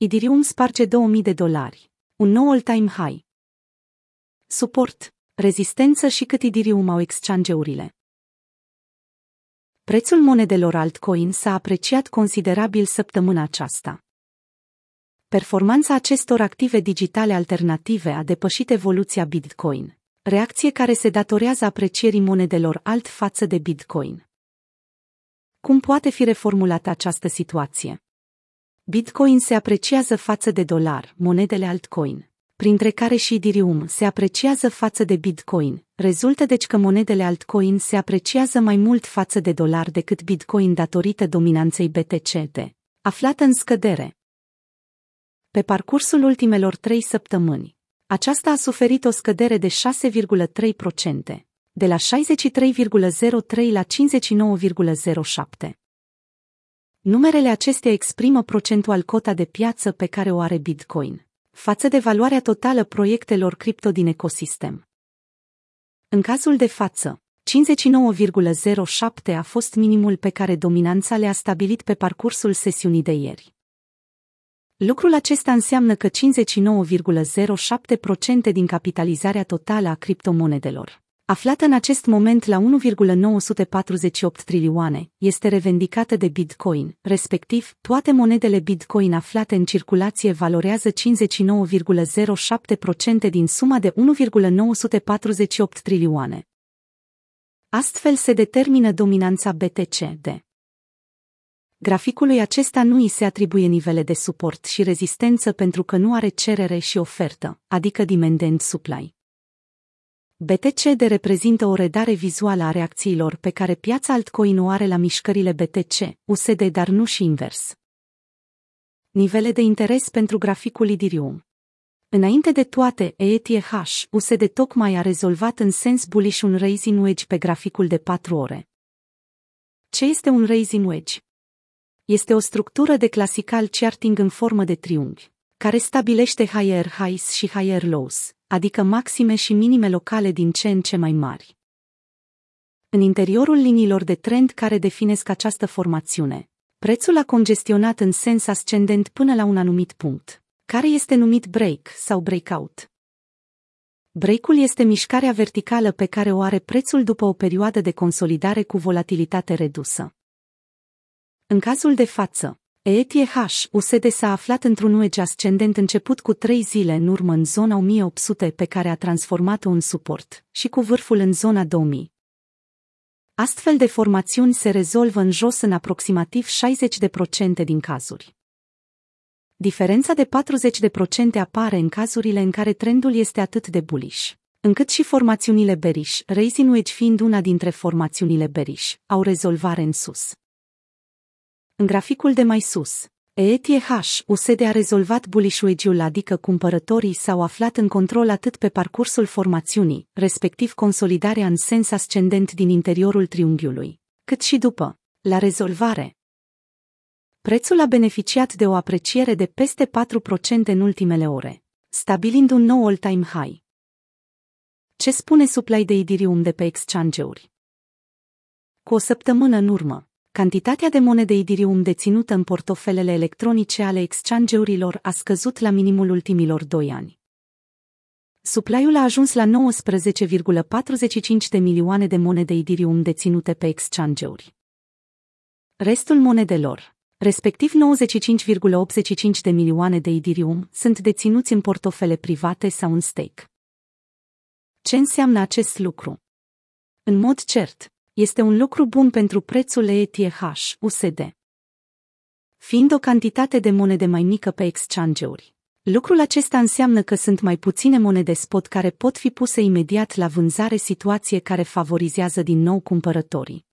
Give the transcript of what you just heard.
Idirium sparge 2000 de dolari. Un nou all-time high. Suport, rezistență și cât Idirium au exchange-urile. Prețul monedelor altcoin s-a apreciat considerabil săptămâna aceasta. Performanța acestor active digitale alternative a depășit evoluția Bitcoin, reacție care se datorează aprecierii monedelor alt față de Bitcoin. Cum poate fi reformulată această situație? Bitcoin se apreciază față de dolar, monedele altcoin, printre care și Ethereum se apreciază față de Bitcoin. Rezultă deci că monedele altcoin se apreciază mai mult față de dolar decât Bitcoin datorită dominanței BTCD, aflată în scădere. Pe parcursul ultimelor trei săptămâni, aceasta a suferit o scădere de 6,3%, de la 63,03 la 59,07. Numerele acestea exprimă procentual cota de piață pe care o are Bitcoin, față de valoarea totală proiectelor cripto din ecosistem. În cazul de față, 59,07 a fost minimul pe care dominanța le-a stabilit pe parcursul sesiunii de ieri. Lucrul acesta înseamnă că 59,07% din capitalizarea totală a criptomonedelor, aflată în acest moment la 1,948 trilioane, este revendicată de Bitcoin, respectiv, toate monedele Bitcoin aflate în circulație valorează 59,07% din suma de 1,948 trilioane. Astfel se determină dominanța BTC de Graficului acesta nu îi se atribuie nivele de suport și rezistență pentru că nu are cerere și ofertă, adică demand supply. BTC de reprezintă o redare vizuală a reacțiilor pe care piața altcoin o are la mișcările BTC, USD dar nu și invers. Nivele de interes pentru graficul Idirium Înainte de toate, ETH, USD tocmai a rezolvat în sens bullish un raising wedge pe graficul de 4 ore. Ce este un raising wedge? Este o structură de clasical charting în formă de triunghi, care stabilește higher highs și higher lows, adică maxime și minime locale din ce în ce mai mari. În interiorul liniilor de trend care definesc această formațiune, prețul a congestionat în sens ascendent până la un anumit punct, care este numit break sau breakout. Breakul este mișcarea verticală pe care o are prețul după o perioadă de consolidare cu volatilitate redusă. În cazul de față, ETH USD s-a aflat într-un wedge ascendent început cu trei zile în urmă în zona 1800 pe care a transformat-o în suport și cu vârful în zona 2000. Astfel de formațiuni se rezolvă în jos în aproximativ 60% din cazuri. Diferența de 40% apare în cazurile în care trendul este atât de bullish, încât și formațiunile bearish, raising wedge fiind una dintre formațiunile bearish, au rezolvare în sus. În graficul de mai sus, ETH USD a rezolvat bullish adică cumpărătorii s-au aflat în control atât pe parcursul formațiunii, respectiv consolidarea în sens ascendent din interiorul triunghiului, cât și după, la rezolvare. Prețul a beneficiat de o apreciere de peste 4% în ultimele ore, stabilind un nou all-time high. Ce spune supply de Idirium de pe exchange-uri? Cu o săptămână în urmă, cantitatea de monede Idirium deținută în portofelele electronice ale exchange-urilor a scăzut la minimul ultimilor doi ani. Supply-ul a ajuns la 19,45 de milioane de monede Idirium deținute pe exchange-uri. Restul monedelor, respectiv 95,85 de milioane de Idirium, sunt deținuți în portofele private sau în stake. Ce înseamnă acest lucru? În mod cert, este un lucru bun pentru prețul ETH, USD. Fiind o cantitate de monede mai mică pe exchange-uri, lucrul acesta înseamnă că sunt mai puține monede spot care pot fi puse imediat la vânzare situație care favorizează din nou cumpărătorii.